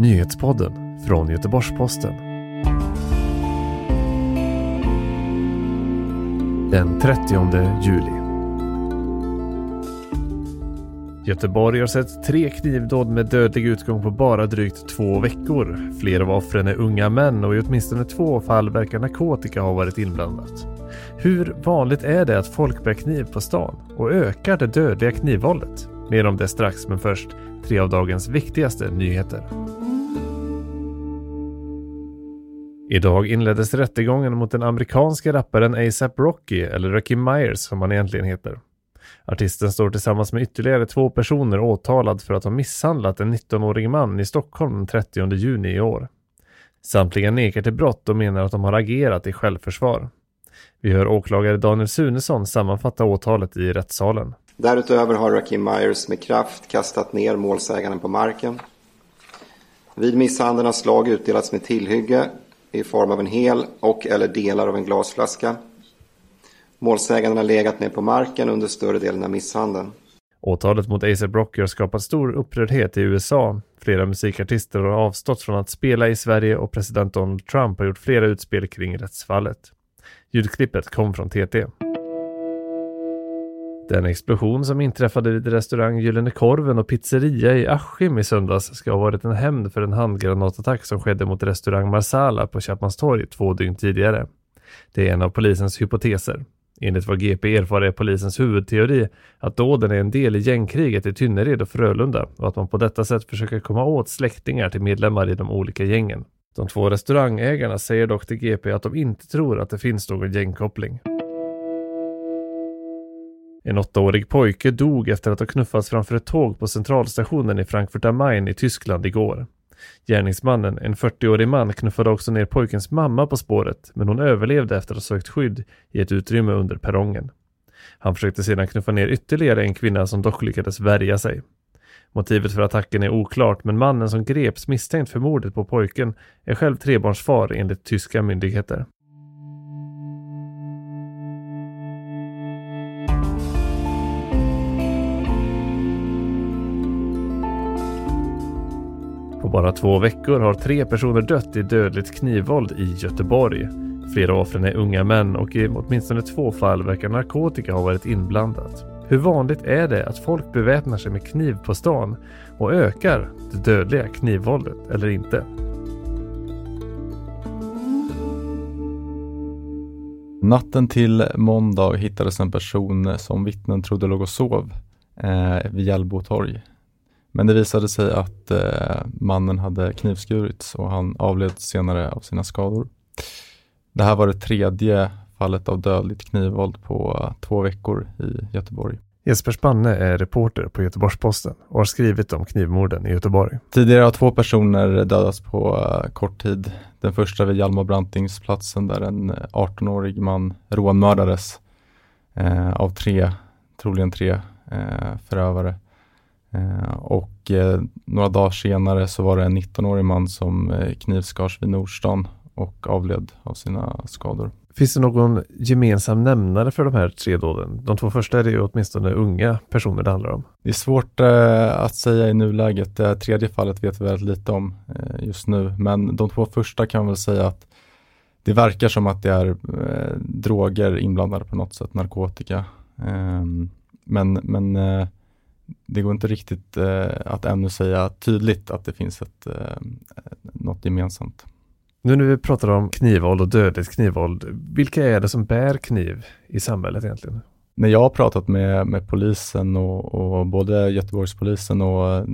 Nyhetspodden från Göteborgs-Posten. Den 30 juli. Göteborg har sett tre knivdåd med dödlig utgång på bara drygt två veckor. Flera av offren är unga män och i åtminstone två fall verkar narkotika ha varit inblandat. Hur vanligt är det att folk bär kniv på stan? Och ökar det dödliga knivvåldet? Mer om det strax, men först tre av dagens viktigaste nyheter. Idag inleddes rättegången mot den amerikanska rapparen ASAP Rocky, eller Rocky Myers som han egentligen heter. Artisten står tillsammans med ytterligare två personer åtalad för att ha misshandlat en 19-årig man i Stockholm den 30 juni i år. Samtliga nekar till brott och menar att de har agerat i självförsvar. Vi hör åklagare Daniel Sunesson sammanfatta åtalet i rättssalen. Därutöver har Rakim Myers med kraft kastat ner målsäganden på marken. Vid misshandeln har slag utdelats med tillhygge i form av en hel och eller delar av en glasflaska. Målsäganden har legat ner på marken under större delen av misshandeln. Åtalet mot ASAP Rocky har skapat stor upprördhet i USA. Flera musikartister har avstått från att spela i Sverige och president Donald Trump har gjort flera utspel kring rättsfallet. Ljudklippet kom från TT. Den explosion som inträffade vid restaurang Gyllene Korven och pizzeria i Askim i söndags ska ha varit en hämnd för en handgranatattack som skedde mot restaurang Marsala på Chapmanstorg två dygn tidigare. Det är en av polisens hypoteser. Enligt vad GP erfar är polisens huvudteori att dåden är en del i gängkriget i Tynnered och Frölunda och att man på detta sätt försöker komma åt släktingar till medlemmar i de olika gängen. De två restaurangägarna säger dock till GP att de inte tror att det finns någon gängkoppling. En åttaårig pojke dog efter att ha knuffats framför ett tåg på centralstationen i Frankfurt am Main i Tyskland igår. Gärningsmannen, en 40-årig man, knuffade också ner pojkens mamma på spåret, men hon överlevde efter att ha sökt skydd i ett utrymme under perrongen. Han försökte sedan knuffa ner ytterligare en kvinna som dock lyckades värja sig. Motivet för attacken är oklart, men mannen som greps misstänkt för mordet på pojken är själv trebarnsfar enligt tyska myndigheter. Bara två veckor har tre personer dött i dödligt knivvåld i Göteborg. Flera av offren är unga män och i åtminstone två fall verkar narkotika ha varit inblandat. Hur vanligt är det att folk beväpnar sig med kniv på stan och ökar det dödliga knivvåldet eller inte? Natten till måndag hittades en person som vittnen trodde låg och sov eh, vid Hjällbo torg. Men det visade sig att eh, mannen hade knivskurits och han avled senare av sina skador. Det här var det tredje fallet av dödligt knivvåld på två veckor i Göteborg. Jesper Spanne är reporter på Göteborgs-Posten och har skrivit om knivmorden i Göteborg. Tidigare har två personer dödats på uh, kort tid. Den första vid Hjalmar Brantingsplatsen där en 18-årig man rånmördades eh, av tre, troligen tre eh, förövare. Eh, och eh, några dagar senare så var det en 19-årig man som knivskars vid Nordstan och avled av sina skador. Finns det någon gemensam nämnare för de här tre dåden? De två första är det ju åtminstone unga personer det handlar om. Det är svårt eh, att säga i nuläget. Det tredje fallet vet vi väldigt lite om eh, just nu, men de två första kan väl säga att det verkar som att det är eh, droger inblandade på något sätt, narkotika. Ehm, men men eh, det går inte riktigt eh, att ännu säga tydligt att det finns ett, något gemensamt. Nu när vi pratar om knivvåld och dödligt knivvåld, vilka är det som bär kniv i samhället egentligen? När jag har pratat med, med polisen och, och både Göteborgspolisen och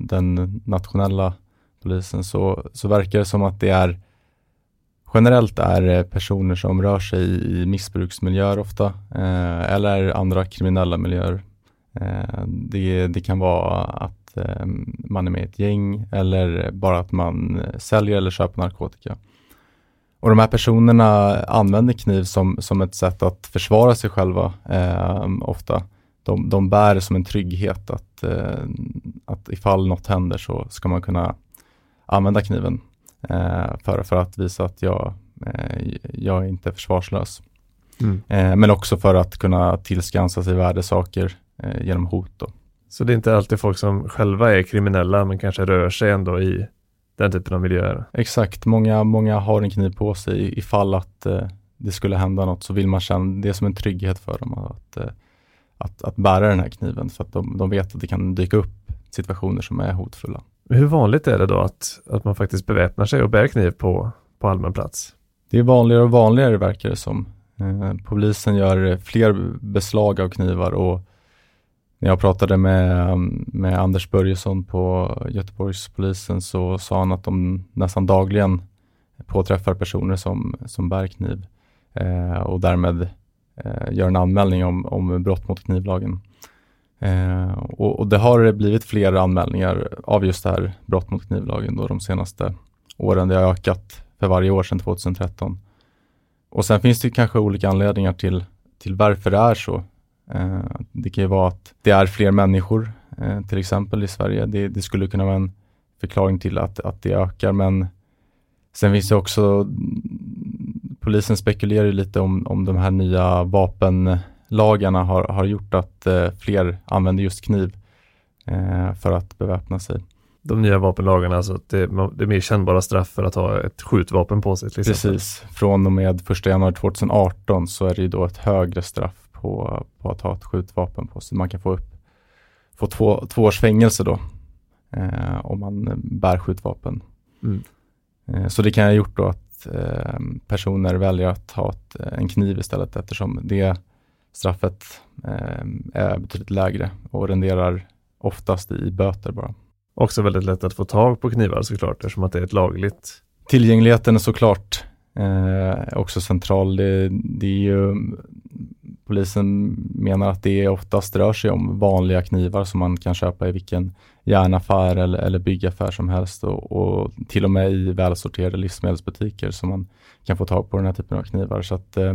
den nationella polisen så, så verkar det som att det är generellt är personer som rör sig i, i missbruksmiljöer ofta eh, eller andra kriminella miljöer. Eh, det, det kan vara att eh, man är med i ett gäng eller bara att man säljer eller köper narkotika. Och de här personerna använder kniv som, som ett sätt att försvara sig själva eh, ofta. De, de bär som en trygghet att, eh, att ifall något händer så ska man kunna använda kniven eh, för, för att visa att jag, eh, jag är inte försvarslös. Mm. Men också för att kunna tillskansa sig värdesaker eh, genom hot. Då. Så det är inte alltid folk som själva är kriminella men kanske rör sig ändå i den typen av miljöer. Exakt, många, många har en kniv på sig ifall att eh, det skulle hända något så vill man känna det är som en trygghet för dem att, eh, att, att bära den här kniven för att de, de vet att det kan dyka upp situationer som är hotfulla. Hur vanligt är det då att, att man faktiskt beväpnar sig och bär kniv på, på allmän plats? Det är vanligare och vanligare verkar det som. Eh, polisen gör fler beslag av knivar och när jag pratade med, med Anders Börjesson på Göteborgspolisen så sa han att de nästan dagligen påträffar personer som, som bär kniv eh, och därmed eh, gör en anmälning om, om brott mot knivlagen. Eh, och, och, det har blivit fler anmälningar av just det här brott mot knivlagen då de senaste åren. Det har ökat för varje år sedan 2013. Och sen finns det kanske olika anledningar till, till varför det är så. Eh, det kan ju vara att det är fler människor eh, till exempel i Sverige. Det, det, skulle kunna vara en förklaring till att, att det ökar men sen finns det också polisen spekulerar lite om, om de här nya vapenlagarna har, har gjort att eh, fler använder just kniv för att beväpna sig. De nya vapenlagarna, alltså att det, det, är mer kännbara straff för att ha ett skjutvapen på sig. Precis, från och med 1 januari 2018 så är det ju då ett högre straff på, på att ha ett skjutvapen på sig. Man kan få, upp, få två, två års fängelse då eh, om man bär skjutvapen. Mm. Eh, så det kan ha gjort då att eh, personer väljer att ha ett, en kniv istället eftersom det straffet eh, är betydligt lägre och renderar oftast i böter bara. Också väldigt lätt att få tag på knivar såklart eftersom att det är ett lagligt. Tillgängligheten är såklart eh, också central. Det, det är ju Polisen menar att det oftast rör sig om vanliga knivar som man kan köpa i vilken järnaffär eller, eller byggaffär som helst och, och, till och med i välsorterade livsmedelsbutiker som man kan få tag på den här typen av knivar. Så att, eh,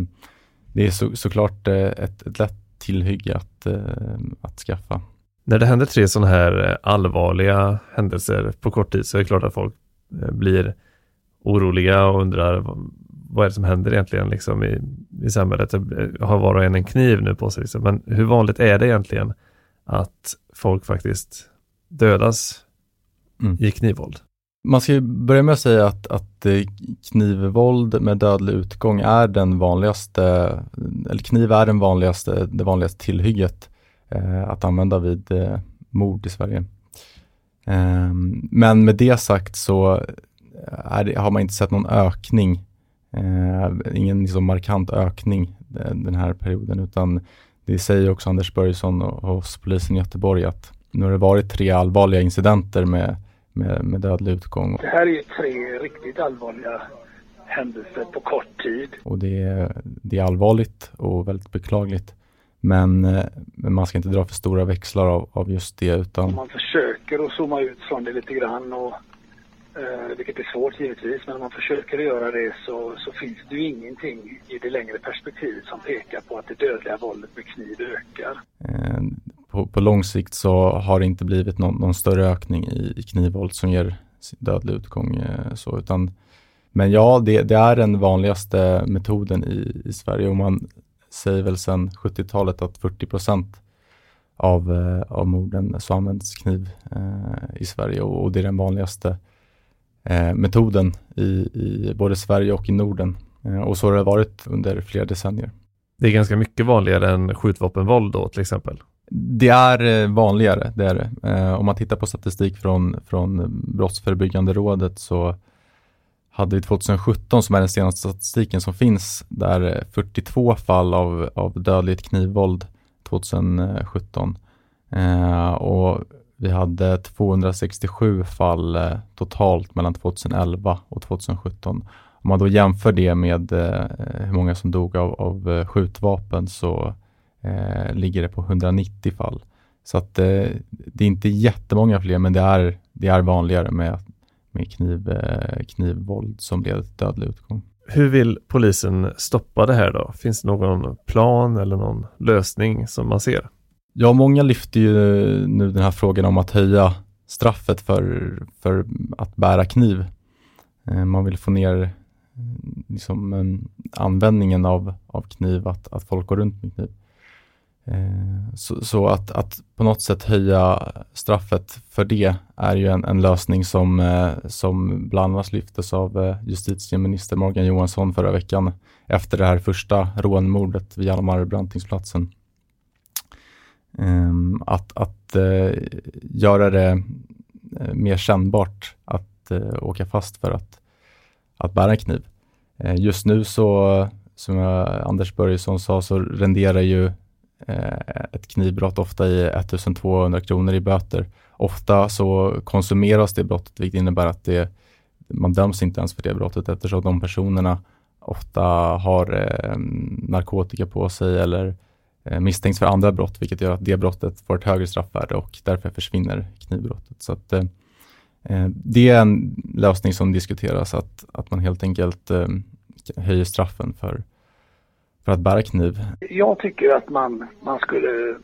det är så, såklart eh, ett, ett lätt tillhygge att, eh, att skaffa. När det händer tre sådana här eh, allvarliga händelser på kort tid så är det klart att folk eh, blir oroliga och undrar vad är det som händer egentligen liksom i, i samhället? Har var och en en kniv nu på sig? Liksom. Men hur vanligt är det egentligen att folk faktiskt dödas mm. i knivvåld? Man ska börja med att säga att, att eh, knivvåld med dödlig utgång är den vanligaste, eller kniv är den vanligaste, det vanligaste tillhygget eh, att använda vid eh, mord i Sverige. Eh, men med det sagt så det, har man inte sett någon ökning Eh, ingen liksom markant ökning den här perioden utan det säger också Anders Börjesson hos polisen i Göteborg att nu har det varit tre allvarliga incidenter med, med, med dödlig utgång. Det här är tre riktigt allvarliga händelser på kort tid. Och det är, det är allvarligt och väldigt beklagligt. Men, eh, men, man ska inte dra för stora växlar av, av just det utan... Man försöker att zooma ut från det lite grann och Eh, vilket är svårt givetvis, men om man försöker göra det så, så finns det ju ingenting i det längre perspektivet som pekar på att det dödliga våldet med kniv ökar. Eh, på, på lång sikt så har det inte blivit någon, någon större ökning i, i knivvåld som ger dödlig utgång. Eh, så, utan, men ja, det, det, är den vanligaste metoden i, i Sverige och man säger väl sedan 70-talet att 40 procent av, eh, av morden så används kniv eh, i Sverige och, och, det är den vanligaste eh, metoden i, i både Sverige och i Norden. Eh, och så har det varit under flera decennier. Det är ganska mycket vanligare än skjutvapenvåld då till exempel? Det är eh, vanligare, det är det. Eh, om man tittar på statistik från, från Brottsförebyggande rådet så hade vi 2017, som är den senaste statistiken som finns, där 42 fall av, av dödligt knivvåld 2017. Eh, och vi hade 267 fall eh, totalt mellan 2011 och 2017. Om man då jämför det med eh, hur många som dog av, av eh, skjutvapen så eh, ligger det på 190 fall. Så att eh, det är inte jättemånga fler, men det är, det är vanligare med, med kniv, eh, knivvåld som leder till dödlig utgång. Hur vill polisen stoppa det här då? Finns det någon plan eller någon lösning som man ser? Ja, många lyfter ju eh, nu den här frågan om att höja straffet för, för att bära kniv. Eh, man vill få ner eh, liksom, användningen av, av kniv, att, att folk går runt med kniv. Så, så att, att, på något sätt höja straffet för det är ju en, en lösning som, som bland annat lyftes av justitieminister Morgan Johansson förra veckan efter det här första rånmordet vid Hjalmar Brantingsplatsen. Ehm, att att eh, göra det eh, mer kännbart att eh, åka fast för att, att bära en kniv. Ehm, just nu så, som Anders Börjesson sa, så renderar ju Eh, ett knivbrott ofta i 1200 kronor i böter. Ofta så konsumeras det brottet, vilket innebär att det, man döms inte ens för det brottet eftersom de personerna ofta har eh, narkotika på sig eller eh, misstänks för andra brott, vilket gör att det brottet får ett högre straffvärde och därför försvinner knivbrottet. Så att, eh, eh det är en lösning som diskuteras, att, att man helt enkelt eh, höjer straffen för för att bära kniv? Jag tycker att man, man skulle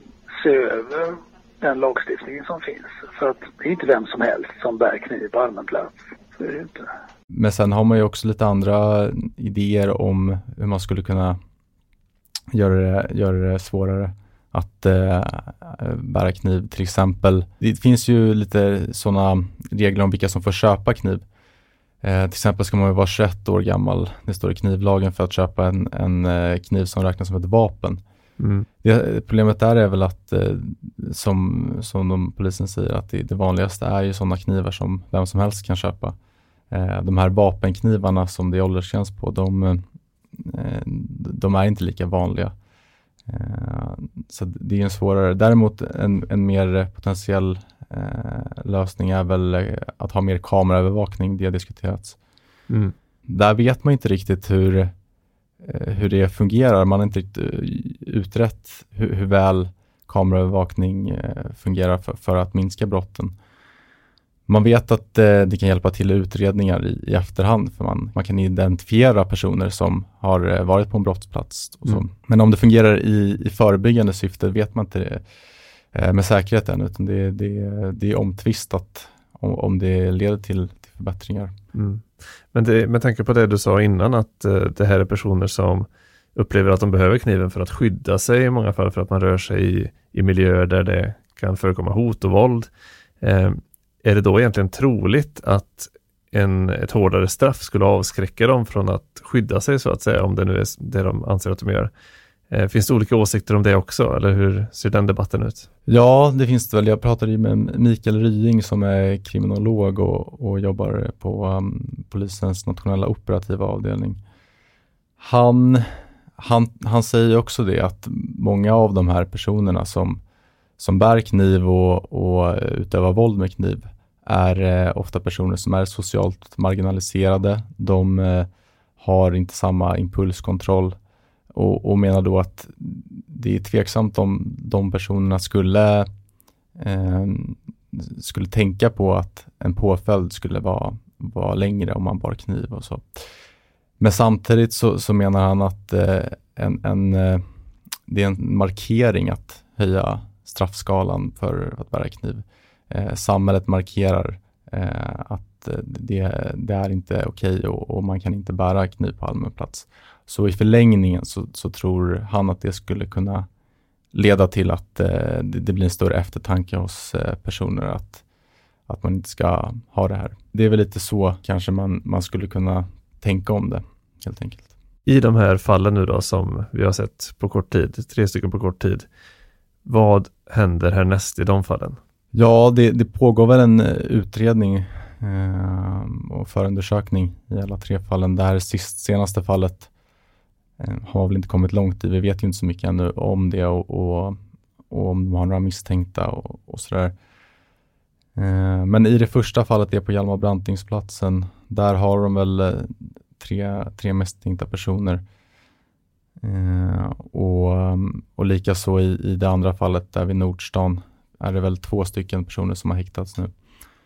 se över den lagstiftningen som finns. För att det är inte vem som helst som bär kniv på allmän plats. Så är det inte. Men sen har man ju också lite andra idéer om hur man skulle kunna göra det, göra det svårare att eh, bära kniv. Till exempel, det finns ju lite sådana regler om vilka som får köpa kniv. Eh, till exempel ska man vara 21 år gammal, det står i knivlagen, för att köpa en, en eh, kniv som räknas som ett vapen. Mm. Det, problemet där är väl att, eh, som, som de, polisen säger, att det, det vanligaste är ju sådana knivar som vem som helst kan köpa. Eh, de här vapenknivarna som det är åldersgräns på, de, eh, de är inte lika vanliga. Eh, så det är en svårare. Däremot en, en mer potentiell Eh, lösning är väl eh, att ha mer kameraövervakning, det har diskuterats. Mm. Där vet man inte riktigt hur, eh, hur det fungerar. Man har inte riktigt utrett hur, hur väl kameraövervakning fungerar för, för, att minska brotten. Man vet att det kan hjälpa till utredningar i, i efterhand, för man, man kan identifiera personer som har varit på en brottsplats. Mm. Men om det fungerar i, i förebyggande syfte vet man inte det Eh, med säkerhet än, utan det, det, det är omtvistat om, om det leder till, till förbättringar. Mm. Men det, med tanke på det du sa innan, att det här är personer som upplever att de behöver kniven för att skydda sig i många fall, för att man rör sig i, i miljöer där det kan förekomma hot och våld. Är det då egentligen troligt att en, ett hårdare straff skulle avskräcka dem från att skydda sig så att säga, om det nu är det de anser att de gör? Eh, finns det olika åsikter om det också, eller hur ser den debatten ut? Ja, det finns det väl. Jag pratade ju med Mikael Rying som är kriminolog och, och jobbar på um, polisens nationella operativa avdelning. Han, han, han säger också det att många av de här personerna som, som bär kniv och, och utövar våld med kniv är eh, ofta personer som är socialt marginaliserade. De eh, har inte samma impulskontroll och, och menar då att det är tveksamt om de personerna skulle, eh, skulle tänka på att en påföljd skulle vara, vara längre om man bar kniv och så. Men samtidigt så, så menar han att eh, en, en, eh, det är en markering att höja straffskalan för att bära kniv. Eh, samhället markerar eh, att det, det, är inte okej okay och, och, man kan inte bära kniv på allmän plats. Så i förlängningen så, så, tror han att det skulle kunna leda till att eh, det, det, blir en större eftertanke hos eh, personer att, att man inte ska ha det här. Det är väl lite så kanske man, man skulle kunna tänka om det helt enkelt. I de här fallen nu då som vi har sett på kort tid, tre stycken på kort tid, vad händer härnäst i de fallen? Ja, det, det pågår väl en eh, utredning eh, och förundersökning i alla tre fallen. Det här sist, senaste fallet Eh, har väl inte kommit långt i. Vi vet ju inte så mycket ännu om det och, och, och om de har några misstänkta och, och sådär. Eh, men i det första fallet, det på Hjalmar Brantingsplatsen, där har de väl eh, tre, tre misstänkta personer. Eh, och, mm, och likaså i, i det andra fallet där vid Nordstan är det väl två stycken personer som har häktats nu.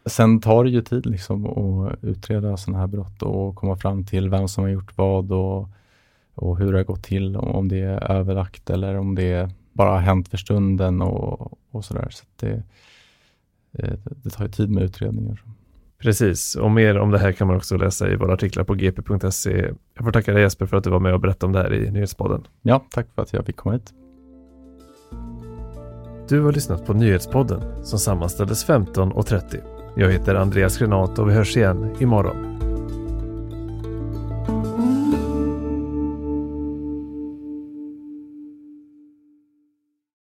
Sen tar det ju tid liksom att utreda sådana här brott och komma fram till vem som har gjort vad och och hur det har gått till, om det är överlagt eller om det bara har hänt för stunden och, och sådär. Så det, eh, det tar ju tid med utredningar. Precis, och mer om det här kan man också läsa i våra artiklar på gp.se. Jag får tacka dig Jesper för att du var med och berättade om det här i Nyhetspodden. Ja, tack för att jag fick komma hit. Du har lyssnat på Nyhetspodden som sammanställdes 15.30. Jag heter Andreas Grenat och vi hörs igen imorgon.